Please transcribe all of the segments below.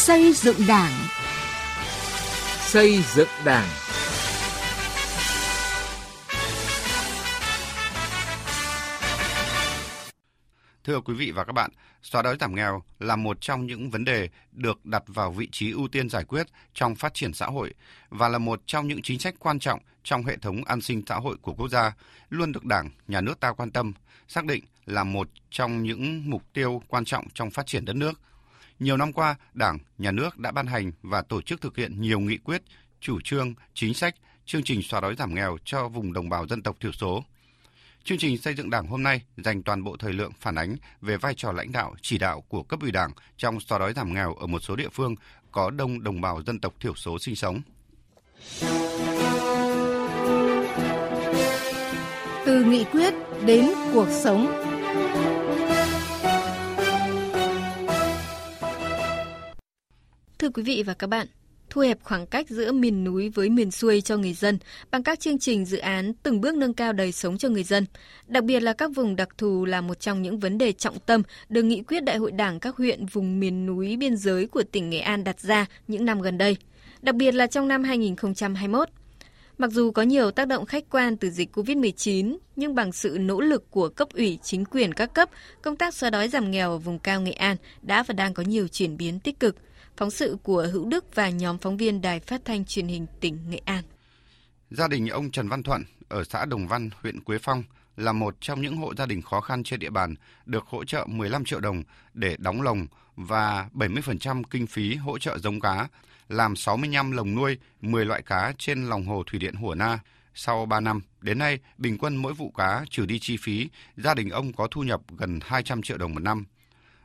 Xây dựng Đảng. Xây dựng Đảng. Thưa quý vị và các bạn, xóa đói giảm nghèo là một trong những vấn đề được đặt vào vị trí ưu tiên giải quyết trong phát triển xã hội và là một trong những chính sách quan trọng trong hệ thống an sinh xã hội của quốc gia, luôn được Đảng, Nhà nước ta quan tâm, xác định là một trong những mục tiêu quan trọng trong phát triển đất nước. Nhiều năm qua, Đảng, Nhà nước đã ban hành và tổ chức thực hiện nhiều nghị quyết, chủ trương, chính sách, chương trình xóa đói giảm nghèo cho vùng đồng bào dân tộc thiểu số. Chương trình xây dựng Đảng hôm nay dành toàn bộ thời lượng phản ánh về vai trò lãnh đạo, chỉ đạo của cấp ủy Đảng trong xóa đói giảm nghèo ở một số địa phương có đông đồng bào dân tộc thiểu số sinh sống. Từ nghị quyết đến cuộc sống. Thưa quý vị và các bạn, thu hẹp khoảng cách giữa miền núi với miền xuôi cho người dân bằng các chương trình dự án từng bước nâng cao đời sống cho người dân. Đặc biệt là các vùng đặc thù là một trong những vấn đề trọng tâm được nghị quyết Đại hội Đảng các huyện vùng miền núi biên giới của tỉnh Nghệ An đặt ra những năm gần đây, đặc biệt là trong năm 2021. Mặc dù có nhiều tác động khách quan từ dịch COVID-19, nhưng bằng sự nỗ lực của cấp ủy, chính quyền các cấp, công tác xóa đói giảm nghèo ở vùng cao Nghệ An đã và đang có nhiều chuyển biến tích cực – Phóng sự của Hữu Đức và nhóm phóng viên Đài Phát thanh Truyền hình tỉnh Nghệ An. Gia đình ông Trần Văn Thuận ở xã Đồng Văn, huyện Quế Phong là một trong những hộ gia đình khó khăn trên địa bàn được hỗ trợ 15 triệu đồng để đóng lồng và 70% kinh phí hỗ trợ giống cá, làm 65 lồng nuôi 10 loại cá trên lòng hồ thủy điện Hủa Na. Sau 3 năm, đến nay, bình quân mỗi vụ cá trừ đi chi phí, gia đình ông có thu nhập gần 200 triệu đồng một năm.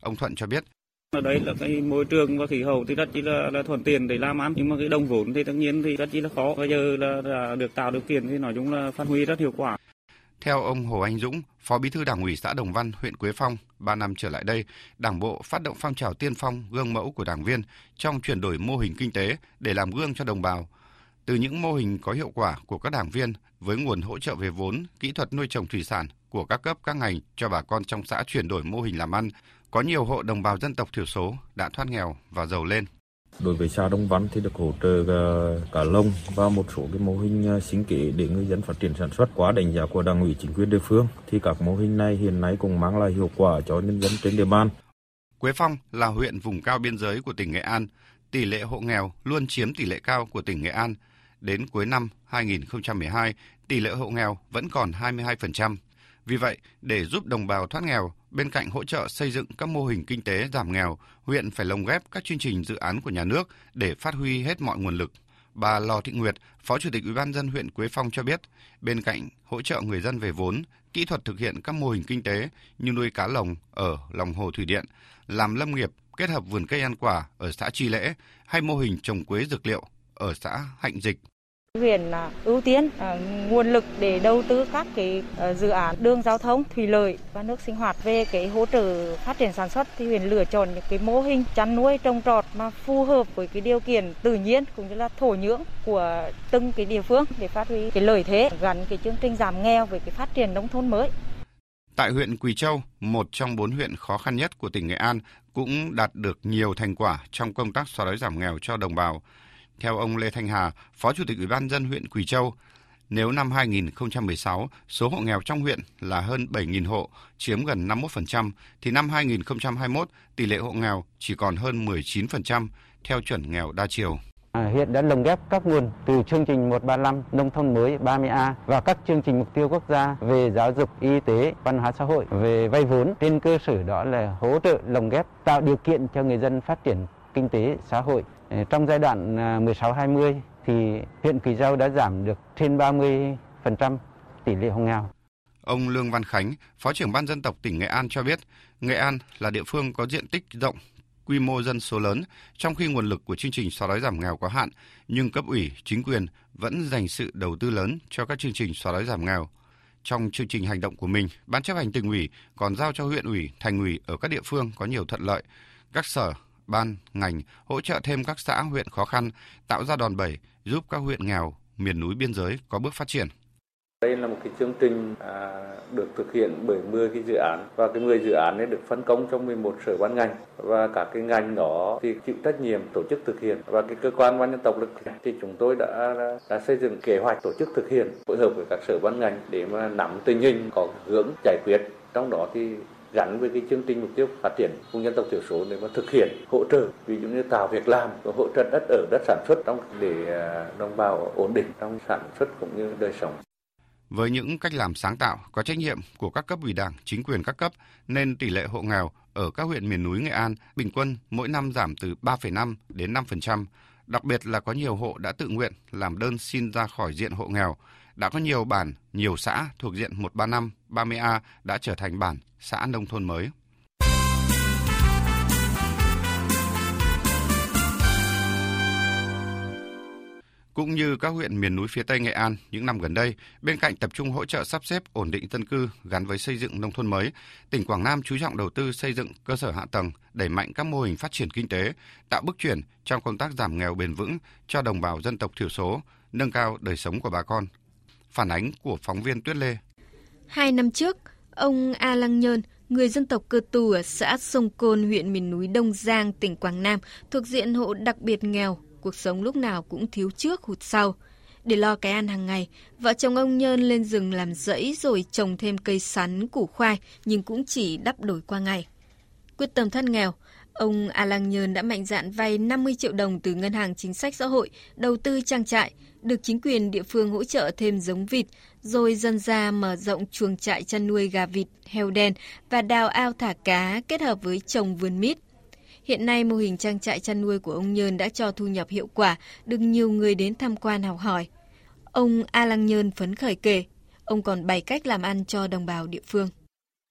Ông Thuận cho biết ở đây là cái môi trường và khí hậu thì rất chỉ là, là thuận tiện để làm ăn nhưng mà cái đồng vốn thì tất nhiên thì rất chỉ là khó bây giờ là, là được tạo điều kiện thì nói chung là phát huy rất hiệu quả theo ông Hồ Anh Dũng, Phó Bí thư Đảng ủy xã Đồng Văn, huyện Quế Phong, 3 năm trở lại đây, Đảng bộ phát động phong trào tiên phong gương mẫu của đảng viên trong chuyển đổi mô hình kinh tế để làm gương cho đồng bào. Từ những mô hình có hiệu quả của các đảng viên với nguồn hỗ trợ về vốn, kỹ thuật nuôi trồng thủy sản của các cấp các ngành cho bà con trong xã chuyển đổi mô hình làm ăn, có nhiều hộ đồng bào dân tộc thiểu số đã thoát nghèo và giàu lên. Đối với xã Đông Văn thì được hỗ trợ cả lông và một số cái mô hình à, sinh kế để người dân phát triển sản xuất. Quá đánh giá của đảng ủy chính quyền địa phương thì các mô hình này hiện nay cũng mang lại hiệu quả cho nhân dân trên địa bàn. Quế Phong là huyện vùng cao biên giới của tỉnh Nghệ An. Tỷ lệ hộ nghèo luôn chiếm tỷ lệ cao của tỉnh Nghệ An. Đến cuối năm 2012, tỷ lệ hộ nghèo vẫn còn 22%. Vì vậy, để giúp đồng bào thoát nghèo, bên cạnh hỗ trợ xây dựng các mô hình kinh tế giảm nghèo, huyện phải lồng ghép các chương trình dự án của nhà nước để phát huy hết mọi nguồn lực. Bà Lò Thị Nguyệt, Phó Chủ tịch Ủy ban dân huyện Quế Phong cho biết, bên cạnh hỗ trợ người dân về vốn, kỹ thuật thực hiện các mô hình kinh tế như nuôi cá lồng ở lòng hồ thủy điện, làm lâm nghiệp kết hợp vườn cây ăn quả ở xã Tri Lễ hay mô hình trồng quế dược liệu ở xã Hạnh Dịch, Huyện à, ưu tiên à, nguồn lực để đầu tư các cái à, dự án đường giao thông, thủy lợi và nước sinh hoạt về cái hỗ trợ phát triển sản xuất thì huyện lựa chọn những cái mô hình chăn nuôi trồng trọt mà phù hợp với cái điều kiện tự nhiên cũng như là thổ nhưỡng của từng cái địa phương để phát huy cái lợi thế gắn cái chương trình giảm nghèo với cái phát triển nông thôn mới. Tại huyện Quỳ Châu, một trong bốn huyện khó khăn nhất của tỉnh Nghệ An, cũng đạt được nhiều thành quả trong công tác xóa đói giảm nghèo cho đồng bào. Theo ông Lê Thanh Hà, Phó Chủ tịch Ủy ban dân huyện Quỳ Châu, nếu năm 2016 số hộ nghèo trong huyện là hơn 7.000 hộ, chiếm gần 51%, thì năm 2021 tỷ lệ hộ nghèo chỉ còn hơn 19% theo chuẩn nghèo đa chiều. À, hiện đã lồng ghép các nguồn từ chương trình 135 nông thôn mới 30A và các chương trình mục tiêu quốc gia về giáo dục, y tế, văn hóa xã hội, về vay vốn trên cơ sở đó là hỗ trợ lồng ghép tạo điều kiện cho người dân phát triển kinh tế xã hội Ờ, trong giai đoạn ờ, 16-20 thì huyện Kỳ Châu đã giảm được trên 30% tỷ lệ hộ nghèo. Ông Lương Văn Khánh, Phó trưởng Ban dân tộc tỉnh Nghệ An cho biết, Nghệ An là địa phương có diện tích rộng, quy mô dân số lớn, trong khi nguồn lực của chương trình xóa đói giảm nghèo có hạn, nhưng cấp ủy, chính quyền vẫn dành sự đầu tư lớn cho các chương trình xóa đói giảm nghèo. Trong chương trình hành động của mình, Ban chấp hành tỉnh ủy còn giao cho huyện ủy, thành ủy ở các địa phương có nhiều thuận lợi, các sở, ban, ngành hỗ trợ thêm các xã huyện khó khăn, tạo ra đòn bẩy giúp các huyện nghèo, miền núi biên giới có bước phát triển. Đây là một cái chương trình à, được thực hiện bởi 10 cái dự án và cái 10 dự án ấy được phân công trong 11 sở ban ngành và các cái ngành đó thì chịu trách nhiệm tổ chức thực hiện và cái cơ quan ban dân tộc lực thì chúng tôi đã, đã, đã xây dựng kế hoạch tổ chức thực hiện phối hợp với các sở ban ngành để mà nắm tình hình có hướng giải quyết trong đó thì gắn với cái chương trình mục tiêu phát triển vùng dân tộc thiểu số để mà thực hiện hỗ trợ ví dụ như tạo việc làm hỗ trợ đất ở đất sản xuất trong để à, đồng bào ổn định trong sản xuất cũng như đời sống với những cách làm sáng tạo, có trách nhiệm của các cấp ủy đảng, chính quyền các cấp, nên tỷ lệ hộ nghèo ở các huyện miền núi Nghệ An bình quân mỗi năm giảm từ 3,5 đến 5%. Đặc biệt là có nhiều hộ đã tự nguyện làm đơn xin ra khỏi diện hộ nghèo. Đã có nhiều bản, nhiều xã thuộc diện 135, 30A đã trở thành bản, xã nông thôn mới. Cũng như các huyện miền núi phía Tây Nghệ An những năm gần đây, bên cạnh tập trung hỗ trợ sắp xếp ổn định dân cư gắn với xây dựng nông thôn mới, tỉnh Quảng Nam chú trọng đầu tư xây dựng cơ sở hạ tầng, đẩy mạnh các mô hình phát triển kinh tế, tạo bước chuyển trong công tác giảm nghèo bền vững cho đồng bào dân tộc thiểu số, nâng cao đời sống của bà con. Phản ánh của phóng viên Tuyết Lê. Hai năm trước, ông A Lăng Nhơn, người dân tộc cơ tu ở xã Sông Côn, huyện miền núi Đông Giang, tỉnh Quảng Nam, thuộc diện hộ đặc biệt nghèo, cuộc sống lúc nào cũng thiếu trước hụt sau. Để lo cái ăn hàng ngày, vợ chồng ông Nhơn lên rừng làm rẫy rồi trồng thêm cây sắn, củ khoai, nhưng cũng chỉ đắp đổi qua ngày. Quyết tâm thoát nghèo, ông A Lang Nhơn đã mạnh dạn vay 50 triệu đồng từ Ngân hàng Chính sách Xã hội, đầu tư trang trại, được chính quyền địa phương hỗ trợ thêm giống vịt, rồi dần ra mở rộng chuồng trại chăn nuôi gà vịt, heo đen và đào ao thả cá kết hợp với trồng vườn mít. Hiện nay mô hình trang trại chăn nuôi của ông Nhơn đã cho thu nhập hiệu quả, được nhiều người đến tham quan học hỏi. Ông A Lăng Nhơn phấn khởi kể, ông còn bày cách làm ăn cho đồng bào địa phương.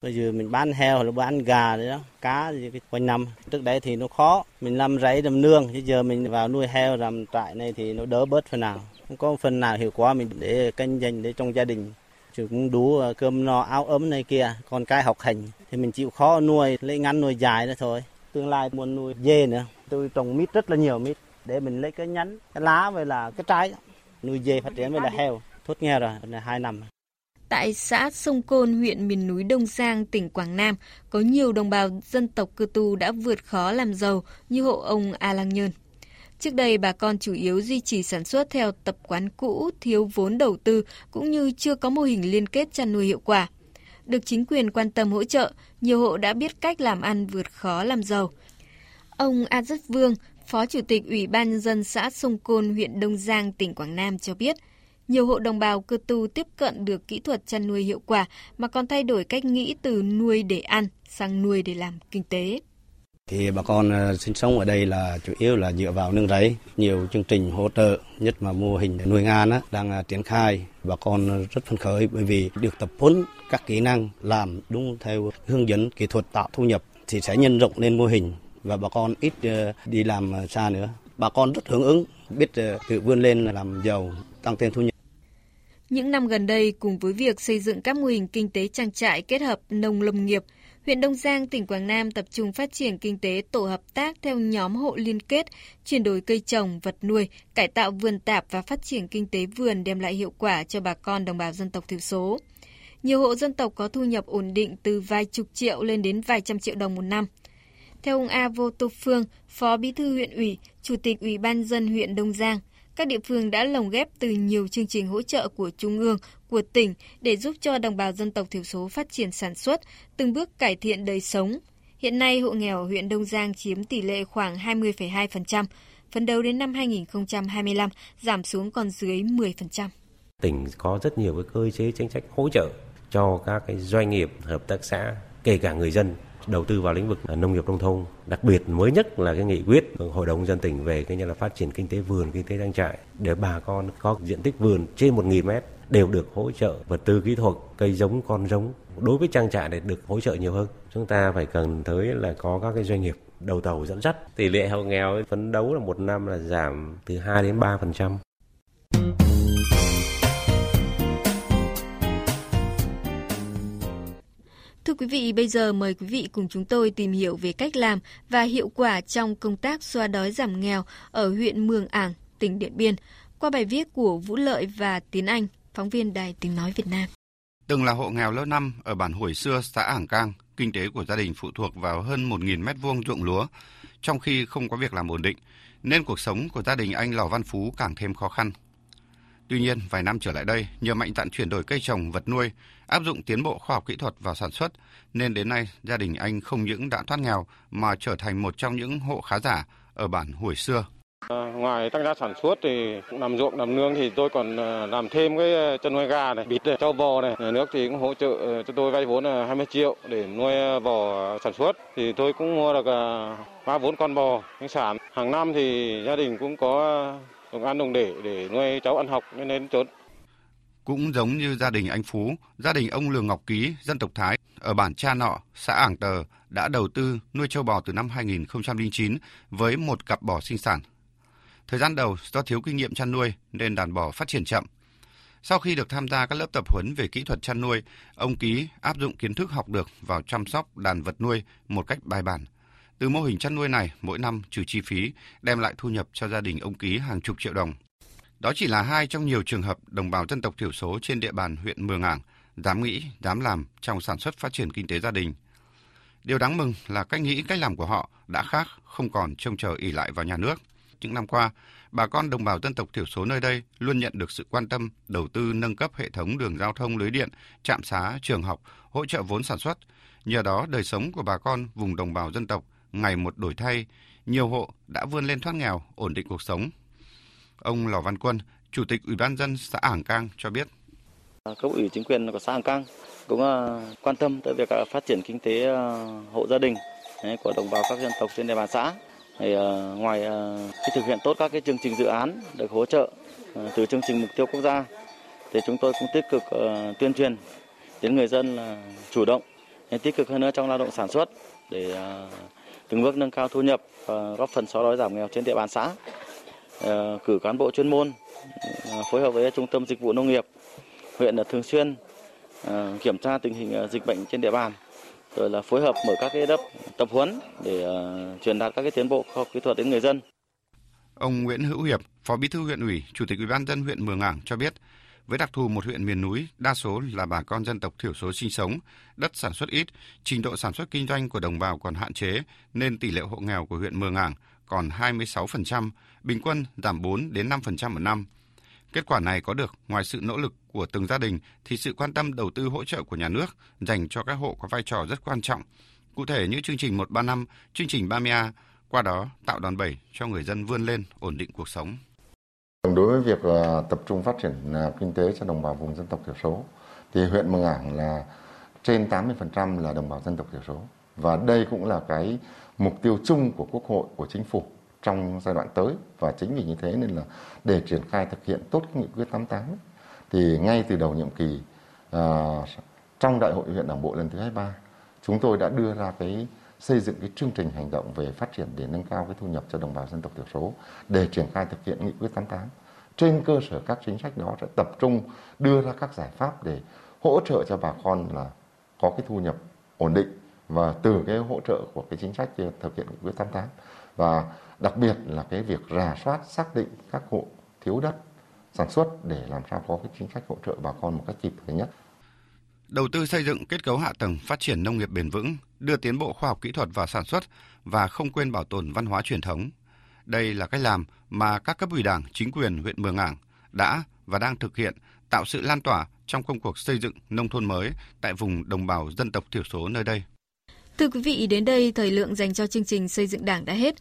Bây giờ mình bán heo hoặc là bán gà đấy đó, cá gì quanh năm. Trước đấy thì nó khó, mình làm rẫy làm nương, chứ giờ mình vào nuôi heo làm trại này thì nó đỡ bớt phần nào. Không có phần nào hiệu quả mình để canh dành để trong gia đình. Chứ cũng đủ à, cơm no áo ấm này kia, còn cái học hành. Thì mình chịu khó nuôi, lấy ngắn nuôi dài đó thôi. Tương lai muốn nuôi dê nữa. Tôi trồng mít rất là nhiều mít. Để mình lấy cái nhánh cái lá với là cái trái. Nuôi dê phát triển với là heo. Thoát nghe rồi là hai năm. Tại xã Sông Côn, huyện miền núi Đông Giang, tỉnh Quảng Nam, có nhiều đồng bào dân tộc cơ tu đã vượt khó làm giàu như hộ ông A Lăng Nhơn. Trước đây, bà con chủ yếu duy trì sản xuất theo tập quán cũ, thiếu vốn đầu tư, cũng như chưa có mô hình liên kết chăn nuôi hiệu quả – được chính quyền quan tâm hỗ trợ, nhiều hộ đã biết cách làm ăn vượt khó làm giàu. Ông A Rất Vương, Phó Chủ tịch Ủy ban Nhân dân xã Sông Côn, huyện Đông Giang, tỉnh Quảng Nam cho biết, nhiều hộ đồng bào cơ tu tiếp cận được kỹ thuật chăn nuôi hiệu quả mà còn thay đổi cách nghĩ từ nuôi để ăn sang nuôi để làm kinh tế. Thì bà con ờ, sinh sống ở đây là chủ yếu là dựa vào nương rẫy, nhiều chương trình hỗ trợ, nhất mà mô hình nuôi ngan á, đang à, triển khai. Bà con ờ, rất phấn khởi bởi vì được tập huấn các kỹ năng làm đúng theo hướng dẫn kỹ thuật tạo thu nhập thì sẽ nhân rộng lên mô hình và bà con ít ờ, đi làm xa nữa. Bà con rất hưởng ứng, biết tự vươn lên làm giàu, tăng thêm thu nhập. Những năm gần đây, cùng với việc xây dựng các mô hình kinh tế trang trại kết hợp nông lâm nghiệp, huyện Đông Giang, tỉnh Quảng Nam tập trung phát triển kinh tế tổ hợp tác theo nhóm hộ liên kết, chuyển đổi cây trồng, vật nuôi, cải tạo vườn tạp và phát triển kinh tế vườn đem lại hiệu quả cho bà con đồng bào dân tộc thiểu số. Nhiều hộ dân tộc có thu nhập ổn định từ vài chục triệu lên đến vài trăm triệu đồng một năm. Theo ông A Vô Tô Phương, Phó Bí thư huyện ủy, Chủ tịch Ủy ban dân huyện Đông Giang, các địa phương đã lồng ghép từ nhiều chương trình hỗ trợ của Trung ương, của tỉnh để giúp cho đồng bào dân tộc thiểu số phát triển sản xuất, từng bước cải thiện đời sống. Hiện nay, hộ nghèo ở huyện Đông Giang chiếm tỷ lệ khoảng 20,2%, phấn đấu đến năm 2025 giảm xuống còn dưới 10%. Tỉnh có rất nhiều cái cơ chế chính sách hỗ trợ cho các cái doanh nghiệp, hợp tác xã, kể cả người dân đầu tư vào lĩnh vực nông nghiệp nông thôn. Đặc biệt mới nhất là cái nghị quyết của hội đồng dân tỉnh về cái như là phát triển kinh tế vườn, kinh tế trang trại để bà con có diện tích vườn trên 1.000 mét đều được hỗ trợ vật tư kỹ thuật, cây giống, con giống. Đối với trang trại để được hỗ trợ nhiều hơn. Chúng ta phải cần tới là có các cái doanh nghiệp đầu tàu dẫn dắt. Tỷ lệ hộ nghèo phấn đấu là một năm là giảm từ 2 đến 3 phần trăm. Thưa quý vị, bây giờ mời quý vị cùng chúng tôi tìm hiểu về cách làm và hiệu quả trong công tác xóa đói giảm nghèo ở huyện Mường Ảng, tỉnh Điện Biên, qua bài viết của Vũ Lợi và Tiến Anh. Phóng viên Đài Tiếng Nói Việt Nam. Từng là hộ nghèo lâu năm ở bản Hồi Xưa, xã Ảng Cang, kinh tế của gia đình phụ thuộc vào hơn 1.000 mét vuông ruộng lúa, trong khi không có việc làm ổn định, nên cuộc sống của gia đình anh Lò Văn Phú càng thêm khó khăn. Tuy nhiên, vài năm trở lại đây, nhờ mạnh dạn chuyển đổi cây trồng, vật nuôi, áp dụng tiến bộ khoa học kỹ thuật vào sản xuất, nên đến nay gia đình anh không những đã thoát nghèo mà trở thành một trong những hộ khá giả ở bản Hồi Xưa. À, ngoài tăng gia sản xuất thì cũng làm ruộng làm nương thì tôi còn à, làm thêm cái à, chân nuôi gà này, vịt trâu bò này. Nhà nước thì cũng hỗ trợ à, cho tôi vay vốn 20 triệu để nuôi bò sản xuất. Thì tôi cũng mua được ba vốn con bò sinh sản. Hàng năm thì gia đình cũng có đồng ăn đồng để để nuôi cháu ăn học nên đến trốn. Cũng giống như gia đình anh Phú, gia đình ông Lường Ngọc Ký, dân tộc Thái, ở bản Cha Nọ, xã Ảng Tờ, đã đầu tư nuôi châu bò từ năm 2009 với một cặp bò sinh sản. Thời gian đầu do thiếu kinh nghiệm chăn nuôi nên đàn bò phát triển chậm. Sau khi được tham gia các lớp tập huấn về kỹ thuật chăn nuôi, ông Ký áp dụng kiến thức học được vào chăm sóc đàn vật nuôi một cách bài bản. Từ mô hình chăn nuôi này, mỗi năm trừ chi phí, đem lại thu nhập cho gia đình ông Ký hàng chục triệu đồng. Đó chỉ là hai trong nhiều trường hợp đồng bào dân tộc thiểu số trên địa bàn huyện Mường Ảng dám nghĩ, dám làm trong sản xuất phát triển kinh tế gia đình. Điều đáng mừng là cách nghĩ, cách làm của họ đã khác, không còn trông chờ ỉ lại vào nhà nước. Những năm qua, bà con đồng bào dân tộc thiểu số nơi đây luôn nhận được sự quan tâm, đầu tư nâng cấp hệ thống đường giao thông lưới điện, trạm xá, trường học, hỗ trợ vốn sản xuất. Nhờ đó, đời sống của bà con vùng đồng bào dân tộc ngày một đổi thay, nhiều hộ đã vươn lên thoát nghèo, ổn định cuộc sống. Ông Lò Văn Quân, Chủ tịch Ủy ban dân xã Ảng Cang cho biết. Cấp ủy chính quyền của xã Ảng Cang cũng ờ, quan tâm tới việc ờ, phát triển kinh tế ờ, hộ gia đình của đồng bào các dân tộc trên địa bàn xã. Thì ngoài khi thực hiện tốt các cái chương trình dự án được hỗ trợ từ chương trình mục tiêu quốc gia thì chúng tôi cũng tích cực tuyên truyền đến người dân là chủ động tích cực hơn nữa trong lao động sản xuất để từng bước nâng cao thu nhập và góp phần xóa đói giảm nghèo trên địa bàn xã. Ờ, cử cán bộ chuyên môn ờ, phối hợp với trung tâm dịch vụ nông nghiệp huyện là thường xuyên ờ, kiểm tra tình hình dịch bệnh trên địa bàn rồi là phối hợp mở các cái lớp tập huấn để truyền đạt các cái tiến bộ khoa học kỹ thuật đến người dân. Ông Nguyễn Hữu Hiệp, Phó Bí thư huyện ủy, Chủ tịch Ủy ban dân huyện Mường Ảng cho biết, với đặc thù một huyện miền núi, đa số là bà con dân tộc thiểu số sinh sống, đất sản xuất ít, trình độ sản xuất kinh doanh của đồng bào còn hạn chế, nên tỷ lệ hộ nghèo của huyện Mường Ảng còn 26%, bình quân giảm 4 đến 5% một năm. Kết quả này có được ngoài sự nỗ lực của từng gia đình thì sự quan tâm đầu tư hỗ trợ của nhà nước dành cho các hộ có vai trò rất quan trọng. Cụ thể như chương trình 135, chương trình 30A, qua đó tạo đòn bẩy cho người dân vươn lên ổn định cuộc sống. Đối với việc ờ, tập trung phát triển ờ, kinh tế cho đồng bào vùng dân tộc thiểu số thì huyện Mường Ảng là trên 80% là đồng bào dân tộc thiểu số. Và đây cũng là cái mục tiêu chung của Quốc hội, của chính phủ trong giai đoạn tới và chính vì như thế nên là để triển khai thực hiện tốt nghị quyết 88 thì ngay từ đầu nhiệm kỳ uh, trong đại hội huyện đảng bộ lần thứ 23 chúng tôi đã đưa ra cái xây dựng cái chương trình hành động về phát triển để nâng cao cái thu nhập cho đồng bào dân tộc thiểu số, để triển khai thực hiện nghị quyết 88 trên cơ sở các chính sách đó sẽ tập trung đưa ra các giải pháp để hỗ trợ cho bà con là có cái thu nhập ổn định và từ cái hỗ trợ của cái chính sách thực hiện nghị quyết 88 và đặc biệt là cái việc rà soát, xác định các hộ thiếu đất sản xuất để làm sao có cái chính sách hỗ trợ bà con một cách kịp thời nhất. Đầu tư xây dựng kết cấu hạ tầng phát triển nông nghiệp bền vững, đưa tiến bộ khoa học kỹ thuật vào sản xuất và không quên bảo tồn văn hóa truyền thống. Đây là cách làm mà các cấp ủy Đảng, chính quyền huyện Mường Ảng đã và đang thực hiện tạo sự lan tỏa trong công cuộc xây dựng nông thôn mới tại vùng đồng bào dân tộc thiểu số nơi đây. Thưa quý vị, đến đây thời lượng dành cho chương trình xây dựng Đảng đã hết.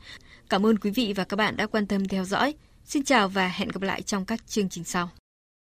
Cảm ơn quý vị và các bạn đã quan tâm theo dõi. Xin chào và hẹn gặp lại trong các chương trình sau.